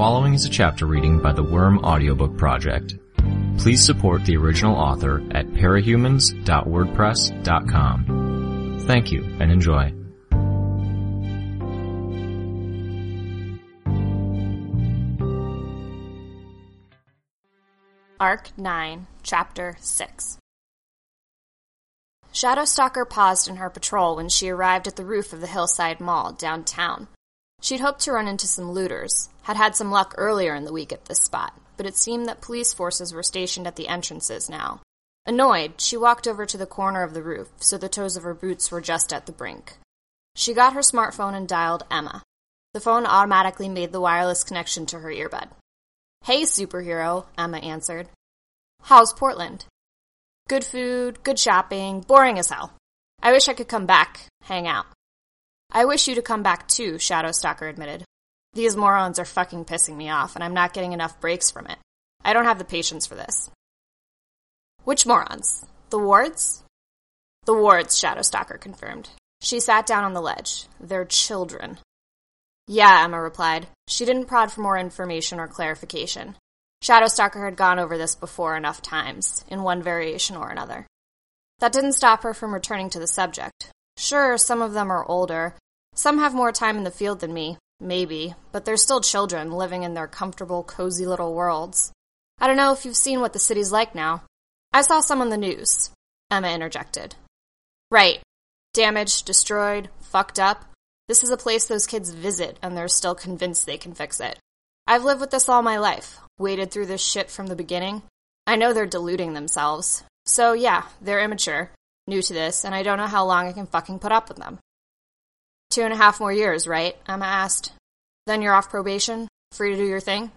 following is a chapter reading by the Worm Audiobook Project. Please support the original author at parahumans.wordpress.com. Thank you and enjoy. Arc 9, Chapter 6 Shadowstalker paused in her patrol when she arrived at the roof of the Hillside Mall downtown. She'd hoped to run into some looters, had had some luck earlier in the week at this spot, but it seemed that police forces were stationed at the entrances now. Annoyed, she walked over to the corner of the roof, so the toes of her boots were just at the brink. She got her smartphone and dialed Emma. The phone automatically made the wireless connection to her earbud. Hey, superhero, Emma answered. How's Portland? Good food, good shopping, boring as hell. I wish I could come back, hang out. I wish you to come back too, Shadowstalker admitted. These morons are fucking pissing me off, and I'm not getting enough breaks from it. I don't have the patience for this. Which morons? The wards? The wards, Shadowstalker confirmed. She sat down on the ledge. They're children. Yeah, Emma replied. She didn't prod for more information or clarification. Shadowstalker had gone over this before enough times, in one variation or another. That didn't stop her from returning to the subject. Sure, some of them are older. Some have more time in the field than me, maybe, but they're still children living in their comfortable, cozy little worlds. I don't know if you've seen what the city's like now. I saw some on the news. Emma interjected. Right. Damaged, destroyed, fucked up. This is a place those kids visit, and they're still convinced they can fix it. I've lived with this all my life, waded through this shit from the beginning. I know they're deluding themselves. So, yeah, they're immature, new to this, and I don't know how long I can fucking put up with them. Two and a half more years, right? Emma asked. Then you're off probation? Free to do your thing?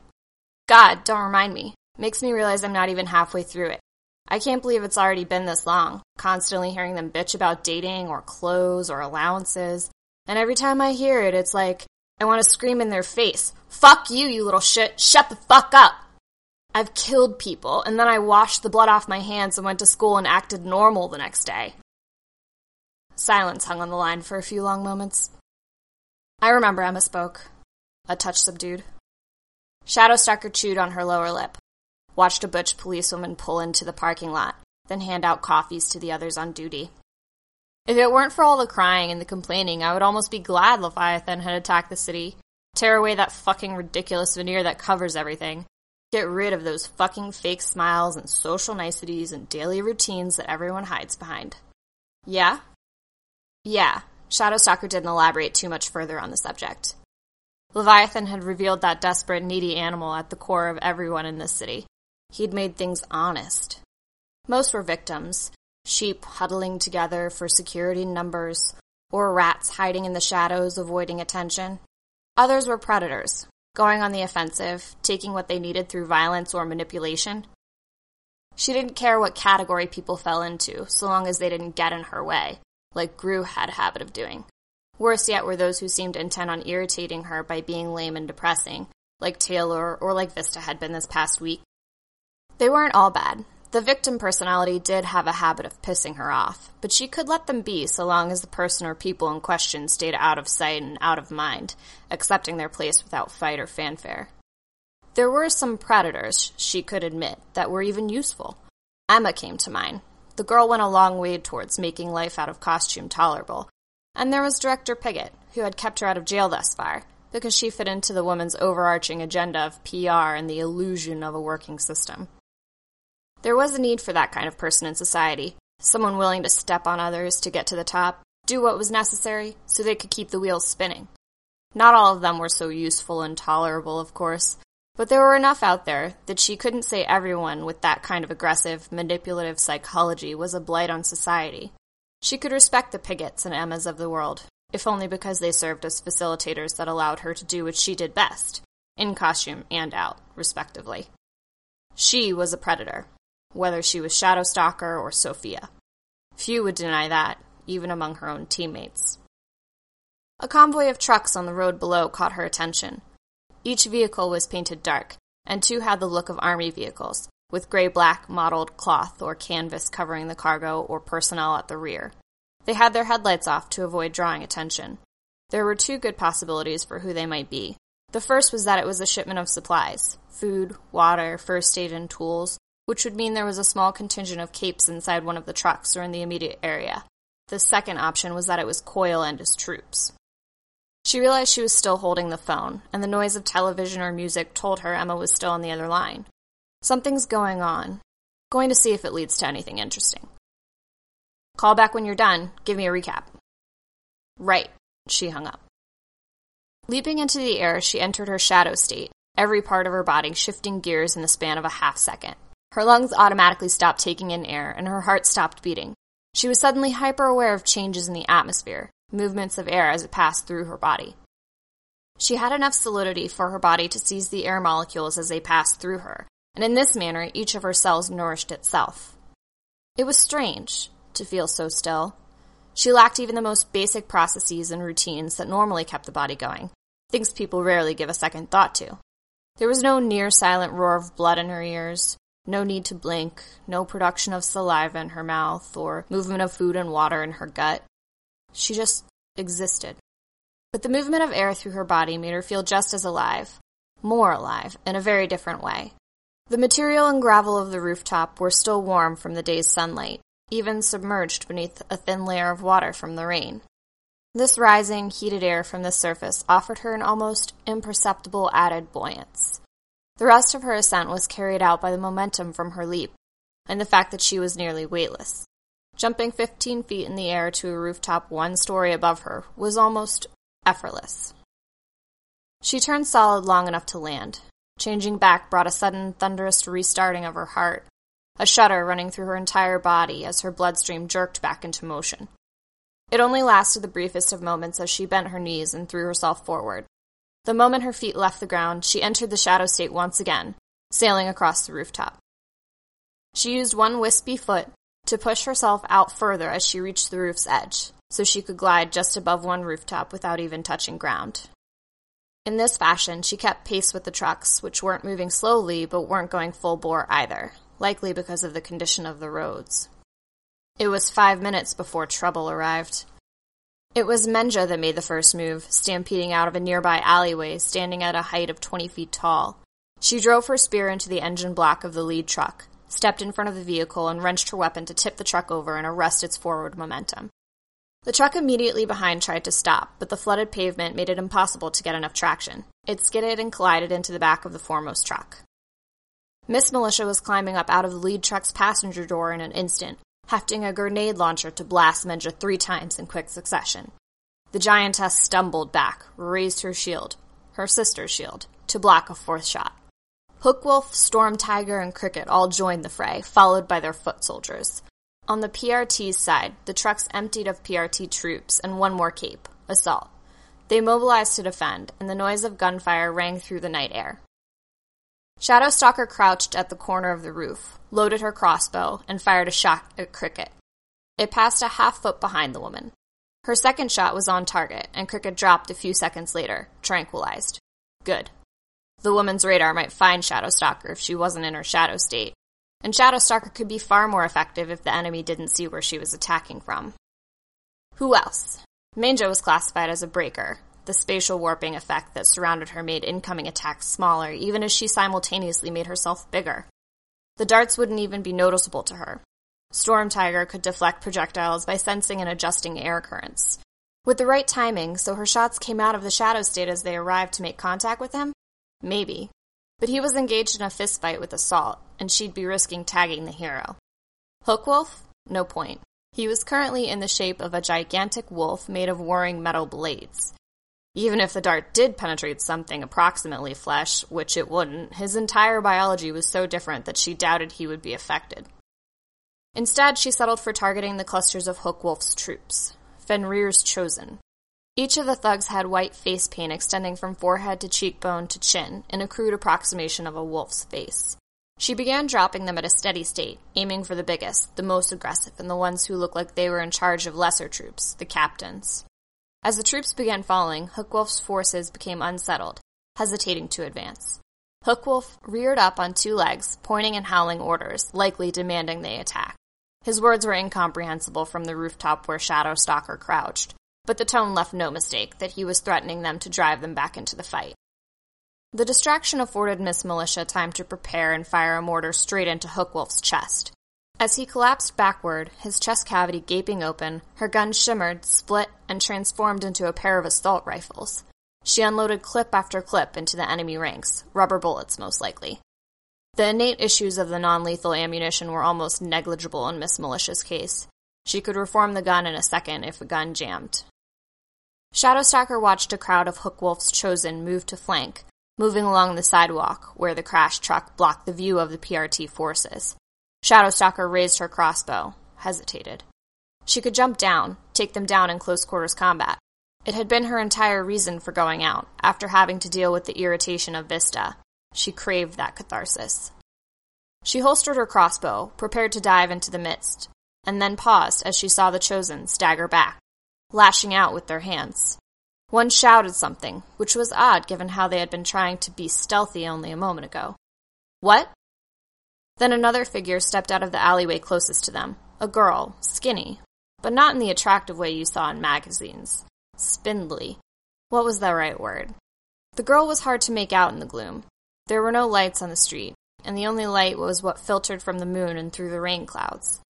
God, don't remind me. Makes me realize I'm not even halfway through it. I can't believe it's already been this long, constantly hearing them bitch about dating or clothes or allowances. And every time I hear it, it's like, I want to scream in their face, Fuck you, you little shit! Shut the fuck up! I've killed people, and then I washed the blood off my hands and went to school and acted normal the next day. Silence hung on the line for a few long moments. I remember Emma spoke, a touch subdued. Shadow Shadowstalker chewed on her lower lip, watched a butch policewoman pull into the parking lot, then hand out coffees to the others on duty. If it weren't for all the crying and the complaining, I would almost be glad Leviathan had attacked the city. Tear away that fucking ridiculous veneer that covers everything. Get rid of those fucking fake smiles and social niceties and daily routines that everyone hides behind. Yeah? Yeah. Shadowstalker didn't elaborate too much further on the subject. Leviathan had revealed that desperate, needy animal at the core of everyone in this city. He'd made things honest. Most were victims, sheep huddling together for security numbers, or rats hiding in the shadows avoiding attention. Others were predators, going on the offensive, taking what they needed through violence or manipulation. She didn't care what category people fell into, so long as they didn't get in her way, like Grue had a habit of doing. Worse yet were those who seemed intent on irritating her by being lame and depressing, like Taylor or like Vista had been this past week. They weren't all bad. The victim personality did have a habit of pissing her off, but she could let them be so long as the person or people in question stayed out of sight and out of mind, accepting their place without fight or fanfare. There were some predators, she could admit, that were even useful. Emma came to mind. The girl went a long way towards making life out of costume tolerable. And there was Director Piggot, who had kept her out of jail thus far, because she fit into the woman's overarching agenda of PR and the illusion of a working system. There was a need for that kind of person in society, someone willing to step on others to get to the top, do what was necessary, so they could keep the wheels spinning. Not all of them were so useful and tolerable, of course, but there were enough out there that she couldn't say everyone with that kind of aggressive, manipulative psychology was a blight on society. She could respect the Piggots and Emmas of the world, if only because they served as facilitators that allowed her to do what she did best, in costume and out, respectively. She was a predator, whether she was Shadowstalker or Sophia. Few would deny that, even among her own teammates. A convoy of trucks on the road below caught her attention. Each vehicle was painted dark, and two had the look of army vehicles, with gray black mottled cloth or canvas covering the cargo or personnel at the rear. They had their headlights off to avoid drawing attention. There were two good possibilities for who they might be The first was that it was a shipment of supplies food, water, first aid, and tools, which would mean there was a small contingent of capes inside one of the trucks or in the immediate area. The second option was that it was Coil and his troops. She realized she was still holding the phone, and the noise of television or music told her Emma was still on the other line. Something's going on. Going to see if it leads to anything interesting. Call back when you're done. Give me a recap. Right. She hung up. Leaping into the air, she entered her shadow state, every part of her body shifting gears in the span of a half second. Her lungs automatically stopped taking in air, and her heart stopped beating. She was suddenly hyper aware of changes in the atmosphere, movements of air as it passed through her body. She had enough solidity for her body to seize the air molecules as they passed through her, and in this manner each of her cells nourished itself. It was strange to feel so still. She lacked even the most basic processes and routines that normally kept the body going, things people rarely give a second thought to. There was no near silent roar of blood in her ears, no need to blink, no production of saliva in her mouth, or movement of food and water in her gut. She just existed. But the movement of air through her body made her feel just as alive, more alive, in a very different way. The material and gravel of the rooftop were still warm from the day's sunlight, even submerged beneath a thin layer of water from the rain. This rising, heated air from the surface offered her an almost imperceptible added buoyance. The rest of her ascent was carried out by the momentum from her leap, and the fact that she was nearly weightless. Jumping 15 feet in the air to a rooftop one story above her was almost effortless. She turned solid long enough to land. Changing back brought a sudden thunderous restarting of her heart, a shudder running through her entire body as her bloodstream jerked back into motion. It only lasted the briefest of moments as she bent her knees and threw herself forward. The moment her feet left the ground, she entered the shadow state once again, sailing across the rooftop. She used one wispy foot to push herself out further as she reached the roof's edge, so she could glide just above one rooftop without even touching ground. In this fashion, she kept pace with the trucks, which weren't moving slowly but weren't going full bore either, likely because of the condition of the roads. It was five minutes before trouble arrived. It was Menja that made the first move, stampeding out of a nearby alleyway, standing at a height of 20 feet tall. She drove her spear into the engine block of the lead truck, stepped in front of the vehicle, and wrenched her weapon to tip the truck over and arrest its forward momentum. The truck immediately behind tried to stop, but the flooded pavement made it impossible to get enough traction. It skidded and collided into the back of the foremost truck. Miss Militia was climbing up out of the lead truck's passenger door in an instant, hefting a grenade launcher to blast Menja three times in quick succession. The giantess stumbled back, raised her shield, her sister's shield, to block a fourth shot. Hookwolf, Storm Tiger, and Cricket all joined the fray, followed by their foot soldiers. On the PRT's side, the trucks emptied of PRT troops and one more cape, Assault. They mobilized to defend, and the noise of gunfire rang through the night air. Shadowstalker crouched at the corner of the roof, loaded her crossbow, and fired a shot at Cricket. It passed a half foot behind the woman. Her second shot was on target, and Cricket dropped a few seconds later, tranquilized. Good. The woman's radar might find Shadowstalker if she wasn't in her shadow state, and Shadowstalker could be far more effective if the enemy didn't see where she was attacking from. Who else? Menja was classified as a breaker. The spatial warping effect that surrounded her made incoming attacks smaller, even as she simultaneously made herself bigger. The darts wouldn't even be noticeable to her. Storm Tiger could deflect projectiles by sensing and adjusting air currents. With the right timing, so her shots came out of the shadow state as they arrived to make contact with him? Maybe. But he was engaged in a fistfight with Assault, and she'd be risking tagging the hero. Hookwolf? No point. He was currently in the shape of a gigantic wolf made of whirring metal blades. Even if the dart did penetrate something approximately flesh, which it wouldn't, his entire biology was so different that she doubted he would be affected. Instead, she settled for targeting the clusters of Hookwolf's troops, Fenrir's chosen, each of the thugs had white face paint extending from forehead to cheekbone to chin, in a crude approximation of a wolf's face. She began dropping them at a steady state, aiming for the biggest, the most aggressive, and the ones who looked like they were in charge of lesser troops, the captains. As the troops began falling, Hookwolf's forces became unsettled, hesitating to advance. Hookwolf reared up on two legs, pointing and howling orders, likely demanding they attack. His words were incomprehensible from the rooftop where Shadow Stalker crouched, but the tone left no mistake that he was threatening them to drive them back into the fight. The distraction afforded Miss Militia time to prepare and fire a mortar straight into Hookwolf's chest. As he collapsed backward, his chest cavity gaping open, her gun shimmered, split, and transformed into a pair of assault rifles. She unloaded clip after clip into the enemy ranks, rubber bullets most likely. The innate issues of the non lethal ammunition were almost negligible in Miss Militia's case. She could reform the gun in a second if a gun jammed. Shadowstalker watched a crowd of Hookwolf's chosen move to flank, moving along the sidewalk where the crash truck blocked the view of the PRT forces. Shadowstalker raised her crossbow, hesitated. She could jump down, take them down in close quarters combat. It had been her entire reason for going out, after having to deal with the irritation of Vista. She craved that catharsis. She holstered her crossbow, prepared to dive into the midst, and then paused as she saw the chosen stagger back, lashing out with their hands. One shouted something, which was odd given how they had been trying to be stealthy only a moment ago. What? Then another figure stepped out of the alleyway closest to them. A girl, skinny, but not in the attractive way you saw in magazines. Spindly. What was the right word? The girl was hard to make out in the gloom. There were no lights on the street, and the only light was what filtered from the moon and through the rain clouds.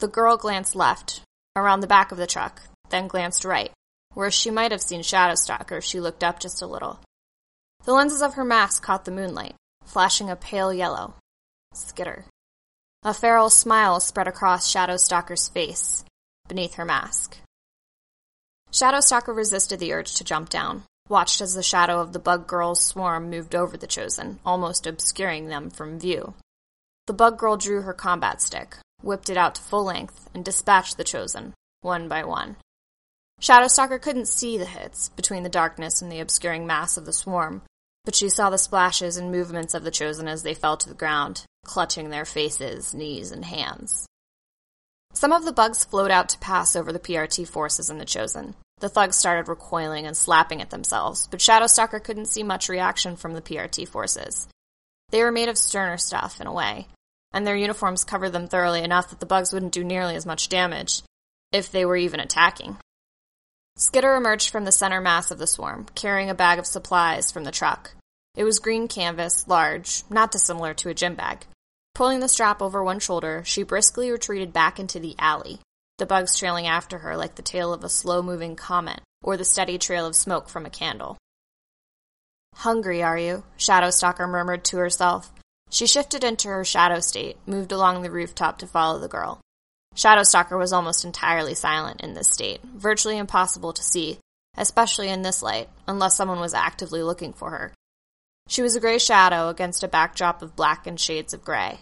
The girl glanced left, around the back of the truck, then glanced right, where she might have seen Shadowstalker if she looked up just a little. The lenses of her mask caught the moonlight, flashing a pale yellow. Skitter. A feral smile spread across Shadowstalker's face, beneath her mask. Shadowstalker resisted the urge to jump down, watched as the shadow of the bug girl's swarm moved over the chosen, almost obscuring them from view. The bug girl drew her combat stick, whipped it out to full length, and dispatched the chosen, one by one. Shadowstalker couldn't see the hits between the darkness and the obscuring mass of the swarm, but she saw the splashes and movements of the chosen as they fell to the ground, clutching their faces, knees, and hands. Some of the bugs flowed out to pass over the PRT forces and the chosen. The thugs started recoiling and slapping at themselves, but Shadowstalker couldn't see much reaction from the PRT forces. They were made of sterner stuff, in a way, and their uniforms covered them thoroughly enough that the bugs wouldn't do nearly as much damage, if they were even attacking. Skitter emerged from the center mass of the swarm, carrying a bag of supplies from the truck. It was green canvas, large, not dissimilar to a gym bag. Pulling the strap over one shoulder, she briskly retreated back into the alley, the bugs trailing after her like the tail of a slow moving comet or the steady trail of smoke from a candle. Hungry, are you? Shadowstalker murmured to herself. She shifted into her shadow state, moved along the rooftop to follow the girl. Shadowstalker was almost entirely silent in this state, virtually impossible to see, especially in this light, unless someone was actively looking for her. She was a gray shadow against a backdrop of black and shades of gray.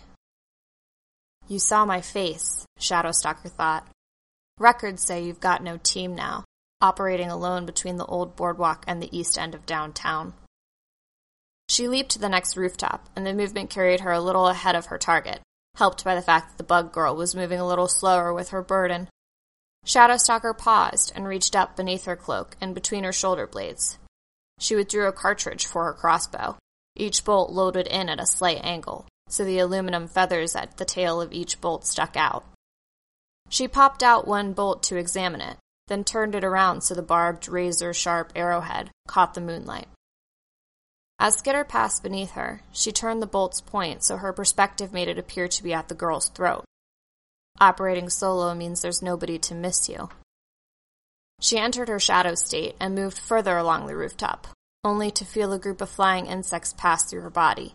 You saw my face, Shadowstalker thought. Records say you've got no team now, operating alone between the old boardwalk and the east end of downtown. She leaped to the next rooftop, and the movement carried her a little ahead of her target, helped by the fact that the bug girl was moving a little slower with her burden. Shadowstalker paused and reached up beneath her cloak and between her shoulder blades. She withdrew a cartridge for her crossbow, each bolt loaded in at a slight angle, so the aluminum feathers at the tail of each bolt stuck out. She popped out one bolt to examine it, then turned it around so the barbed, razor sharp arrowhead caught the moonlight. As Skitter passed beneath her, she turned the bolt's point so her perspective made it appear to be at the girl's throat. Operating solo means there's nobody to miss you. She entered her shadow state and moved further along the rooftop, only to feel a group of flying insects pass through her body.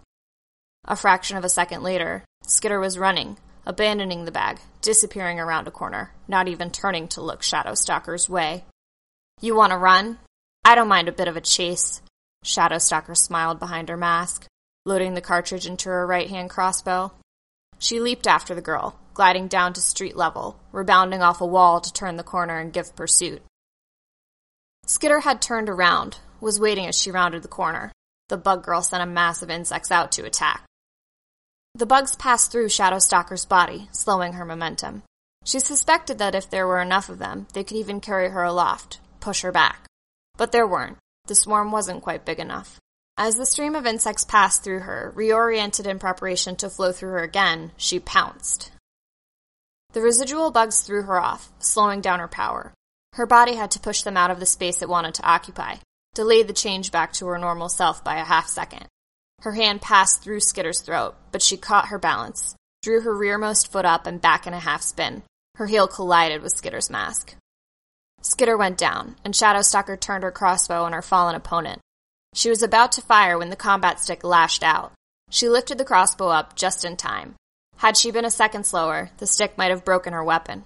A fraction of a second later, Skitter was running, abandoning the bag, disappearing around a corner, not even turning to look Shadow Stalker's way. You want to run? I don't mind a bit of a chase. Shadow Stalker smiled behind her mask, loading the cartridge into her right hand crossbow. She leaped after the girl, gliding down to street level, rebounding off a wall to turn the corner and give pursuit. Skitter had turned around, was waiting as she rounded the corner. The bug girl sent a mass of insects out to attack. The bugs passed through Shadowstalker's body, slowing her momentum. She suspected that if there were enough of them, they could even carry her aloft, push her back. But there weren't. The swarm wasn't quite big enough. As the stream of insects passed through her, reoriented in preparation to flow through her again, she pounced. The residual bugs threw her off, slowing down her power. Her body had to push them out of the space it wanted to occupy, delayed the change back to her normal self by a half second. Her hand passed through Skitter's throat, but she caught her balance, drew her rearmost foot up and back in a half spin. Her heel collided with Skitter's mask. Skitter went down, and Shadowstalker turned her crossbow on her fallen opponent. She was about to fire when the combat stick lashed out. She lifted the crossbow up just in time. Had she been a second slower, the stick might have broken her weapon.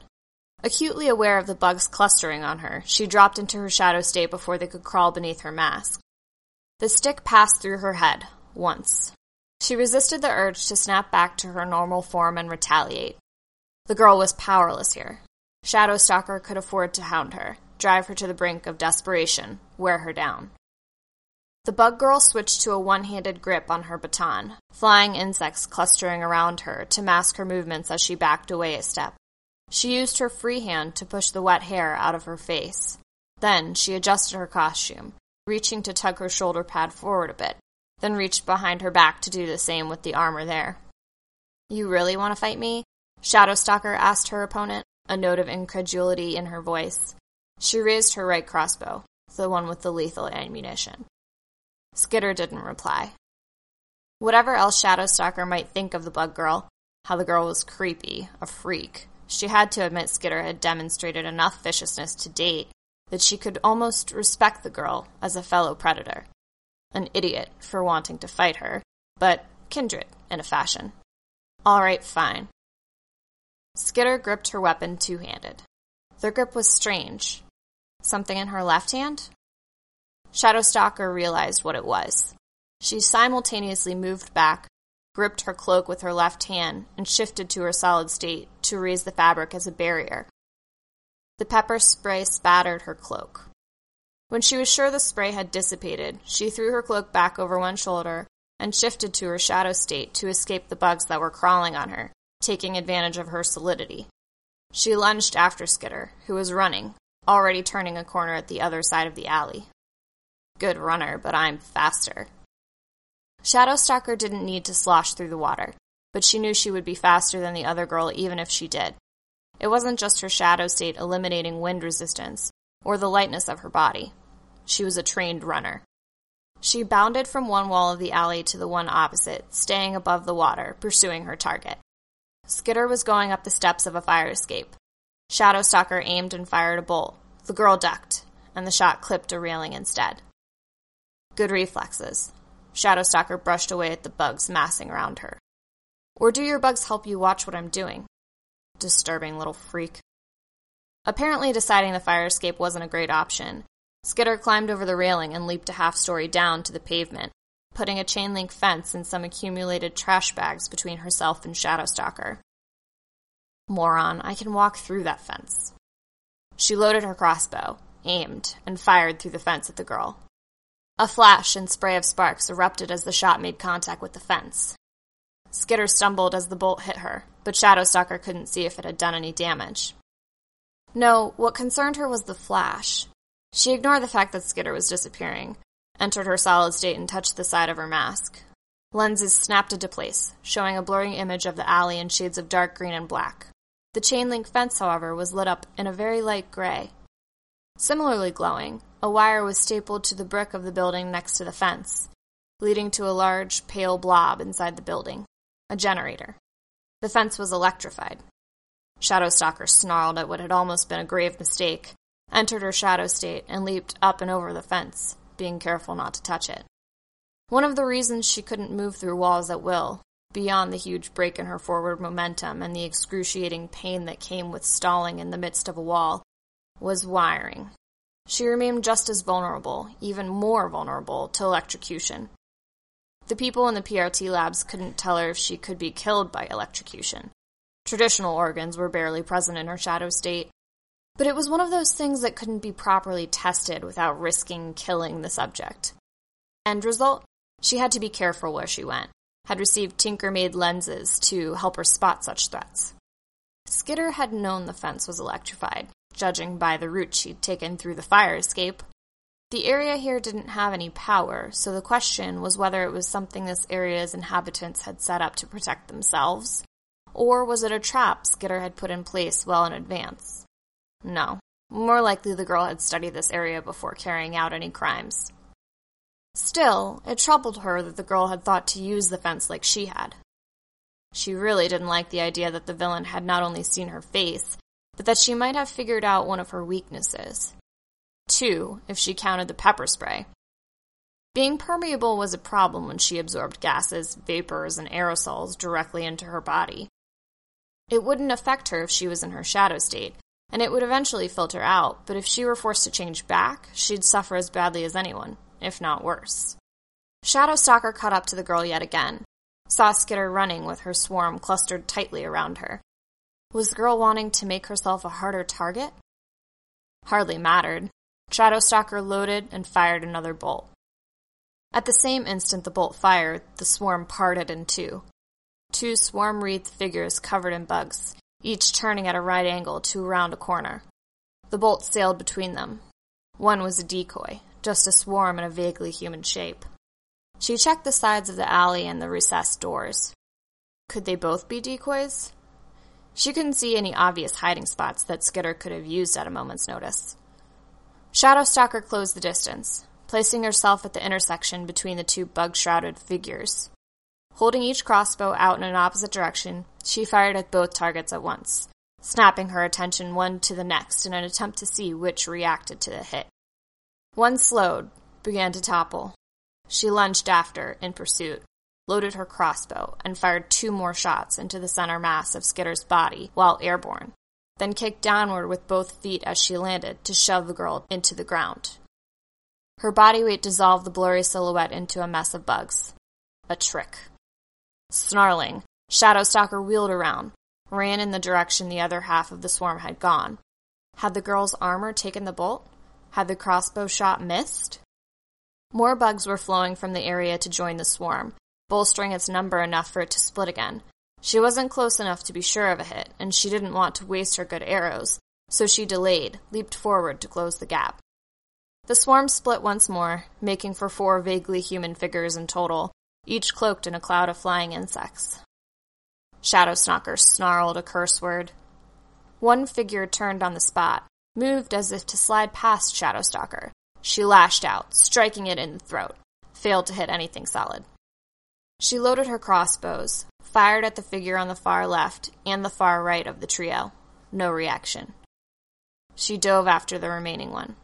Acutely aware of the bugs clustering on her, she dropped into her shadow state before they could crawl beneath her mask. The stick passed through her head, once. She resisted the urge to snap back to her normal form and retaliate. The girl was powerless here. Shadow Stalker could afford to hound her, drive her to the brink of desperation, wear her down. The bug girl switched to a one handed grip on her baton, flying insects clustering around her to mask her movements as she backed away a step. She used her free hand to push the wet hair out of her face. Then she adjusted her costume, reaching to tug her shoulder pad forward a bit, then reached behind her back to do the same with the armor there. You really want to fight me? Shadowstalker asked her opponent, a note of incredulity in her voice. She raised her right crossbow, the one with the lethal ammunition. Skitter didn't reply. Whatever else Shadowstalker might think of the bug girl, how the girl was creepy, a freak, she had to admit Skitter had demonstrated enough viciousness to date that she could almost respect the girl as a fellow predator. An idiot for wanting to fight her, but kindred in a fashion. All right, fine. Skitter gripped her weapon two handed. The grip was strange. Something in her left hand? Shadowstalker realized what it was. She simultaneously moved back, gripped her cloak with her left hand, and shifted to her solid state to raise the fabric as a barrier. The pepper spray spattered her cloak. When she was sure the spray had dissipated, she threw her cloak back over one shoulder and shifted to her shadow state to escape the bugs that were crawling on her, taking advantage of her solidity. She lunged after Skitter, who was running, already turning a corner at the other side of the alley good runner, but I'm faster. Shadowstalker didn't need to slosh through the water, but she knew she would be faster than the other girl even if she did. It wasn't just her shadow state eliminating wind resistance, or the lightness of her body. She was a trained runner. She bounded from one wall of the alley to the one opposite, staying above the water, pursuing her target. Skitter was going up the steps of a fire escape. Shadowstalker aimed and fired a bolt. The girl ducked, and the shot clipped a railing instead. Good reflexes. Shadowstalker brushed away at the bugs massing around her. Or do your bugs help you watch what I'm doing? Disturbing little freak. Apparently, deciding the fire escape wasn't a great option. Skitter climbed over the railing and leaped a half story down to the pavement, putting a chain link fence and some accumulated trash bags between herself and Shadowstalker. Moron, I can walk through that fence. She loaded her crossbow, aimed, and fired through the fence at the girl. A flash and spray of sparks erupted as the shot made contact with the fence. Skitter stumbled as the bolt hit her, but Shadowstalker couldn't see if it had done any damage. No, what concerned her was the flash. She ignored the fact that Skitter was disappearing, entered her solid state, and touched the side of her mask. Lenses snapped into place, showing a blurring image of the alley in shades of dark green and black. The chain link fence, however, was lit up in a very light gray. Similarly glowing, a wire was stapled to the brick of the building next to the fence, leading to a large, pale blob inside the building a generator. The fence was electrified. Shadowstalker snarled at what had almost been a grave mistake, entered her shadow state, and leaped up and over the fence, being careful not to touch it. One of the reasons she couldn't move through walls at will, beyond the huge break in her forward momentum and the excruciating pain that came with stalling in the midst of a wall, was wiring. She remained just as vulnerable, even more vulnerable, to electrocution. The people in the PRT labs couldn't tell her if she could be killed by electrocution. Traditional organs were barely present in her shadow state. But it was one of those things that couldn't be properly tested without risking killing the subject. End result? She had to be careful where she went, had received tinker made lenses to help her spot such threats. Skitter had known the fence was electrified, judging by the route she'd taken through the fire escape. The area here didn't have any power, so the question was whether it was something this area's inhabitants had set up to protect themselves, or was it a trap Skitter had put in place well in advance? No. More likely the girl had studied this area before carrying out any crimes. Still, it troubled her that the girl had thought to use the fence like she had. She really didn't like the idea that the villain had not only seen her face, but that she might have figured out one of her weaknesses. Two, if she counted the pepper spray. Being permeable was a problem when she absorbed gases, vapors, and aerosols directly into her body. It wouldn't affect her if she was in her shadow state, and it would eventually filter out, but if she were forced to change back, she'd suffer as badly as anyone, if not worse. Shadow Stalker caught up to the girl yet again, saw Skitter running with her swarm clustered tightly around her. Was the girl wanting to make herself a harder target? Hardly mattered. Shadow Stalker loaded and fired another bolt. At the same instant the bolt fired, the swarm parted in two. Two swarm wreathed figures covered in bugs, each turning at a right angle to around a corner. The bolt sailed between them. One was a decoy, just a swarm in a vaguely human shape. She checked the sides of the alley and the recessed doors. Could they both be decoys? She couldn't see any obvious hiding spots that Skitter could have used at a moment's notice. Shadowstalker closed the distance, placing herself at the intersection between the two bug shrouded figures. Holding each crossbow out in an opposite direction, she fired at both targets at once, snapping her attention one to the next in an attempt to see which reacted to the hit. One slowed, began to topple. She lunged after, in pursuit, loaded her crossbow, and fired two more shots into the center mass of Skitter's body while airborne, then kicked downward with both feet as she landed to shove the girl into the ground. Her body weight dissolved the blurry silhouette into a mess of bugs. A trick. Snarling, Shadowstalker wheeled around, ran in the direction the other half of the swarm had gone. Had the girl's armor taken the bolt? Had the crossbow shot missed? More bugs were flowing from the area to join the swarm, bolstering its number enough for it to split again. She wasn't close enough to be sure of a hit, and she didn't want to waste her good arrows, so she delayed, leaped forward to close the gap. The swarm split once more, making for four vaguely human figures in total, each cloaked in a cloud of flying insects. Shadowstalker snarled a curse word. One figure turned on the spot, moved as if to slide past Shadow Stalker. She lashed out, striking it in the throat, failed to hit anything solid. She loaded her crossbows, fired at the figure on the far left and the far right of the trio. No reaction. She dove after the remaining one.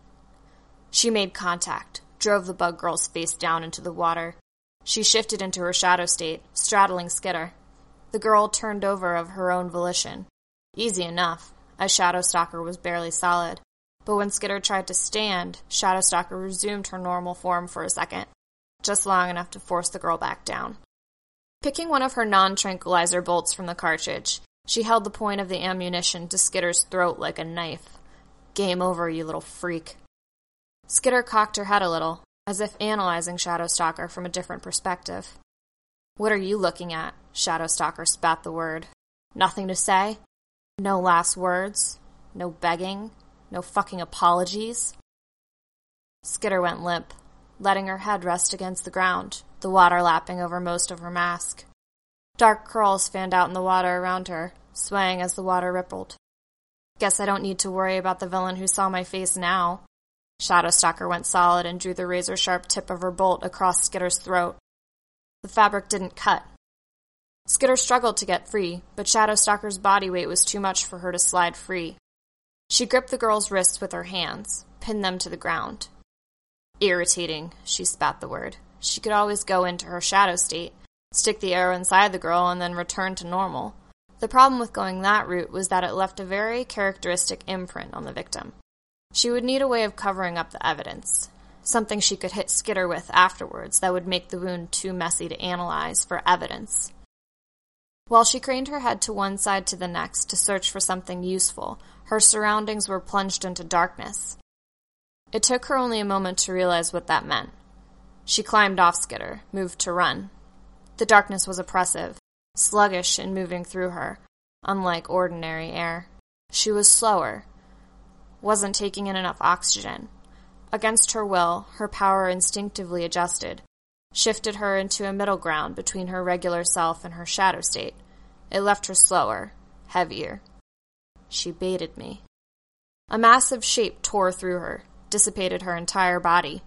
She made contact, drove the bug girl's face down into the water. She shifted into her shadow state, straddling Skitter. The girl turned over of her own volition. Easy enough, as Shadowstalker was barely solid. But when Skitter tried to stand, Shadow Stalker resumed her normal form for a second, just long enough to force the girl back down. Picking one of her non tranquilizer bolts from the cartridge, she held the point of the ammunition to Skitter's throat like a knife. Game over, you little freak. Skitter cocked her head a little, as if analyzing Shadowstalker from a different perspective. What are you looking at? Shadowstalker spat the word. Nothing to say? No last words? No begging? No fucking apologies? Skitter went limp, letting her head rest against the ground, the water lapping over most of her mask. Dark curls fanned out in the water around her, swaying as the water rippled. Guess I don't need to worry about the villain who saw my face now. Shadowstalker went solid and drew the razor sharp tip of her bolt across Skitter's throat. The fabric didn't cut. Skitter struggled to get free, but Shadowstalker's body weight was too much for her to slide free. She gripped the girl's wrists with her hands, pinned them to the ground. Irritating, she spat the word. She could always go into her shadow state, stick the arrow inside the girl, and then return to normal. The problem with going that route was that it left a very characteristic imprint on the victim. She would need a way of covering up the evidence, something she could hit Skitter with afterwards that would make the wound too messy to analyze for evidence. While she craned her head to one side to the next to search for something useful, her surroundings were plunged into darkness. It took her only a moment to realize what that meant. She climbed off Skitter, moved to run. The darkness was oppressive, sluggish in moving through her, unlike ordinary air. She was slower, wasn't taking in enough oxygen. Against her will, her power instinctively adjusted, shifted her into a middle ground between her regular self and her shadow state. It left her slower, heavier. She baited me. A massive shape tore through her, dissipated her entire body.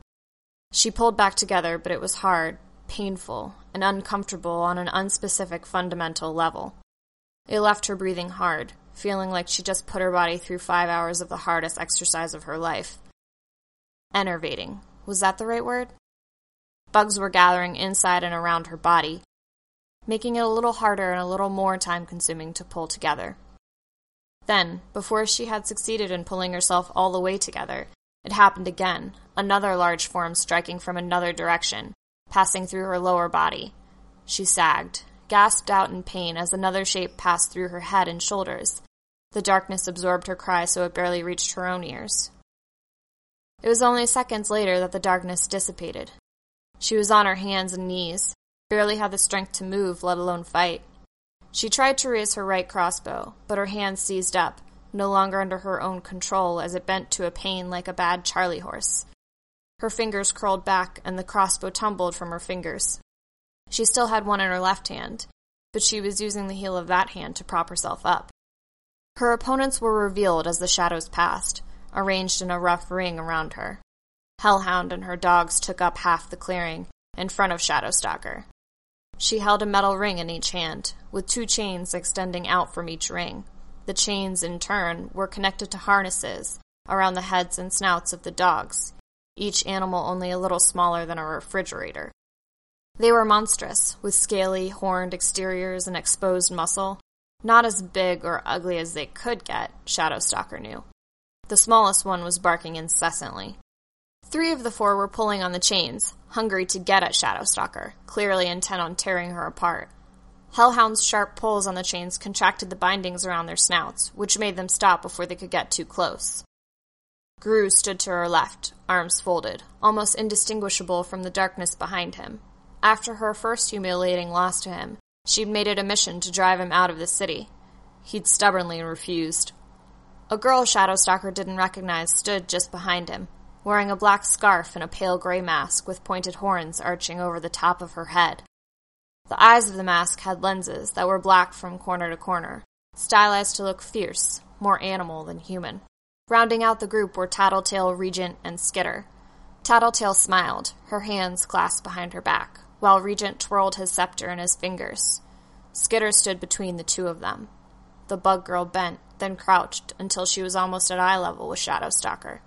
She pulled back together, but it was hard, painful, and uncomfortable on an unspecific fundamental level. It left her breathing hard, feeling like she just put her body through five hours of the hardest exercise of her life. Enervating. Was that the right word? Bugs were gathering inside and around her body, making it a little harder and a little more time consuming to pull together. Then, before she had succeeded in pulling herself all the way together, it happened again, another large form striking from another direction, passing through her lower body. She sagged, gasped out in pain as another shape passed through her head and shoulders. The darkness absorbed her cry so it barely reached her own ears. It was only seconds later that the darkness dissipated. She was on her hands and knees, barely had the strength to move, let alone fight. She tried to raise her right crossbow, but her hand seized up, no longer under her own control as it bent to a pain like a bad charley horse. Her fingers curled back, and the crossbow tumbled from her fingers. She still had one in her left hand, but she was using the heel of that hand to prop herself up. Her opponents were revealed as the shadows passed, arranged in a rough ring around her. Hellhound and her dogs took up half the clearing, in front of Shadowstalker. She held a metal ring in each hand, with two chains extending out from each ring. The chains, in turn, were connected to harnesses around the heads and snouts of the dogs, each animal only a little smaller than a refrigerator. They were monstrous, with scaly, horned exteriors and exposed muscle. Not as big or ugly as they could get, Shadow Stalker knew. The smallest one was barking incessantly. Three of the four were pulling on the chains, hungry to get at Shadow Stalker, clearly intent on tearing her apart. Hellhound's sharp pulls on the chains contracted the bindings around their snouts, which made them stop before they could get too close. Grue stood to her left, arms folded, almost indistinguishable from the darkness behind him. After her first humiliating loss to him, she'd made it a mission to drive him out of the city. He'd stubbornly refused. A girl Shadowstalker didn't recognize stood just behind him, wearing a black scarf and a pale gray mask with pointed horns arching over the top of her head. The eyes of the mask had lenses that were black from corner to corner, stylized to look fierce, more animal than human. Rounding out the group were Tattletale, Regent, and Skitter. Tattletale smiled, her hands clasped behind her back while Regent twirled his scepter in his fingers. Skitter stood between the two of them. The bug girl bent, then crouched until she was almost at eye level with Shadowstalker.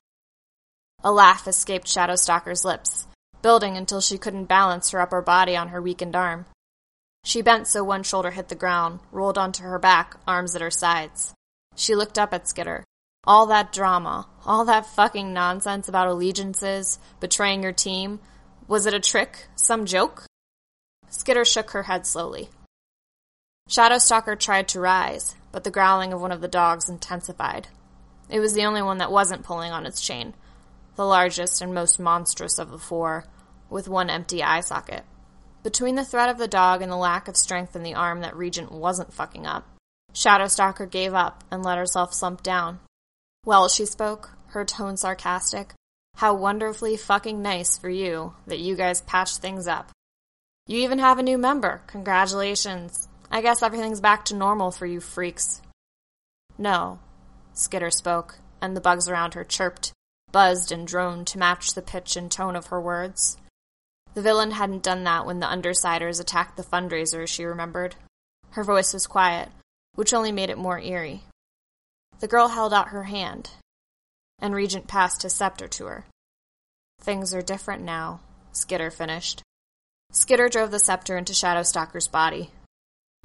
A laugh escaped Shadowstalker's lips, building until she couldn't balance her upper body on her weakened arm. She bent so one shoulder hit the ground, rolled onto her back, arms at her sides. She looked up at Skitter. All that drama, all that fucking nonsense about allegiances, betraying your team, was it a trick? Some joke? Skitter shook her head slowly. Shadowstalker tried to rise, but the growling of one of the dogs intensified. It was the only one that wasn't pulling on its chain, the largest and most monstrous of the four, with one empty eye socket. Between the threat of the dog and the lack of strength in the arm that Regent wasn't fucking up, Shadowstalker gave up and let herself slump down. Well, she spoke, her tone sarcastic, how wonderfully fucking nice for you that you guys patched things up. You even have a new member. Congratulations. I guess everything's back to normal for you freaks. No, Skitter spoke, and the bugs around her chirped, buzzed, and droned to match the pitch and tone of her words. The villain hadn't done that when the Undersiders attacked the fundraiser, she remembered. Her voice was quiet, which only made it more eerie. The girl held out her hand, and Regent passed his scepter to her. Things are different now, Skitter finished. Skitter drove the scepter into Shadowstalker's body.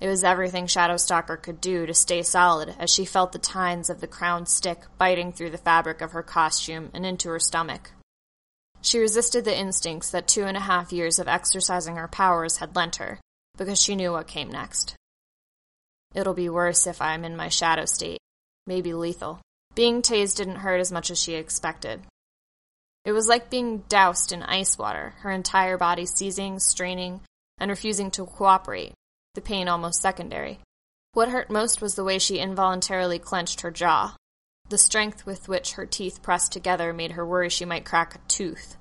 It was everything Shadowstalker could do to stay solid as she felt the tines of the crowned stick biting through the fabric of her costume and into her stomach. She resisted the instincts that two and a half years of exercising her powers had lent her, because she knew what came next. It'll be worse if I'm in my shadow state, maybe lethal. Being tased didn't hurt as much as she expected. It was like being doused in ice water, her entire body seizing, straining, and refusing to cooperate, the pain almost secondary. What hurt most was the way she involuntarily clenched her jaw. The strength with which her teeth pressed together made her worry she might crack a tooth.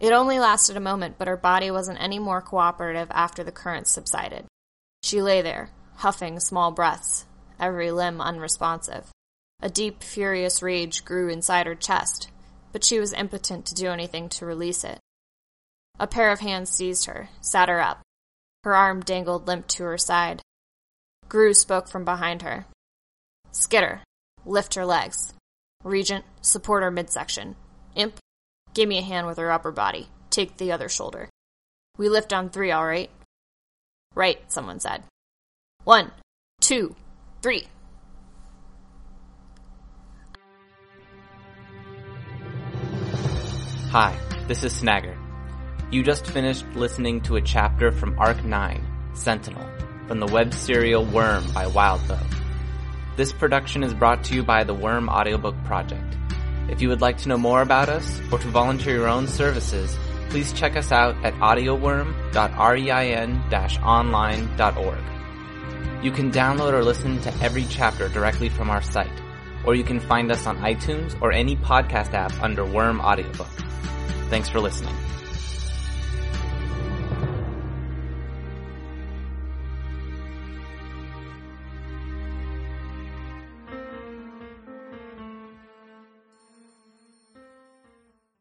It only lasted a moment, but her body wasn't any more cooperative after the currents subsided. She lay there, huffing small breaths, every limb unresponsive. A deep, furious rage grew inside her chest, but she was impotent to do anything to release it. A pair of hands seized her, sat her up. Her arm dangled limp to her side. Grue spoke from behind her. Skitter, lift her legs. Regent, support her midsection. Imp, give me a hand with her upper body. Take the other shoulder. We lift on three, all right? Right, someone said. One, two, three. Hi, this is Snagger. You just finished listening to a chapter from Arc 9, Sentinel, from the web serial Worm by Wildbow. This production is brought to you by the Worm Audiobook Project. If you would like to know more about us or to volunteer your own services, please check us out at audioworm.rein-online.org. You can download or listen to every chapter directly from our site, or you can find us on iTunes or any podcast app under Worm Audiobook. Thanks for listening.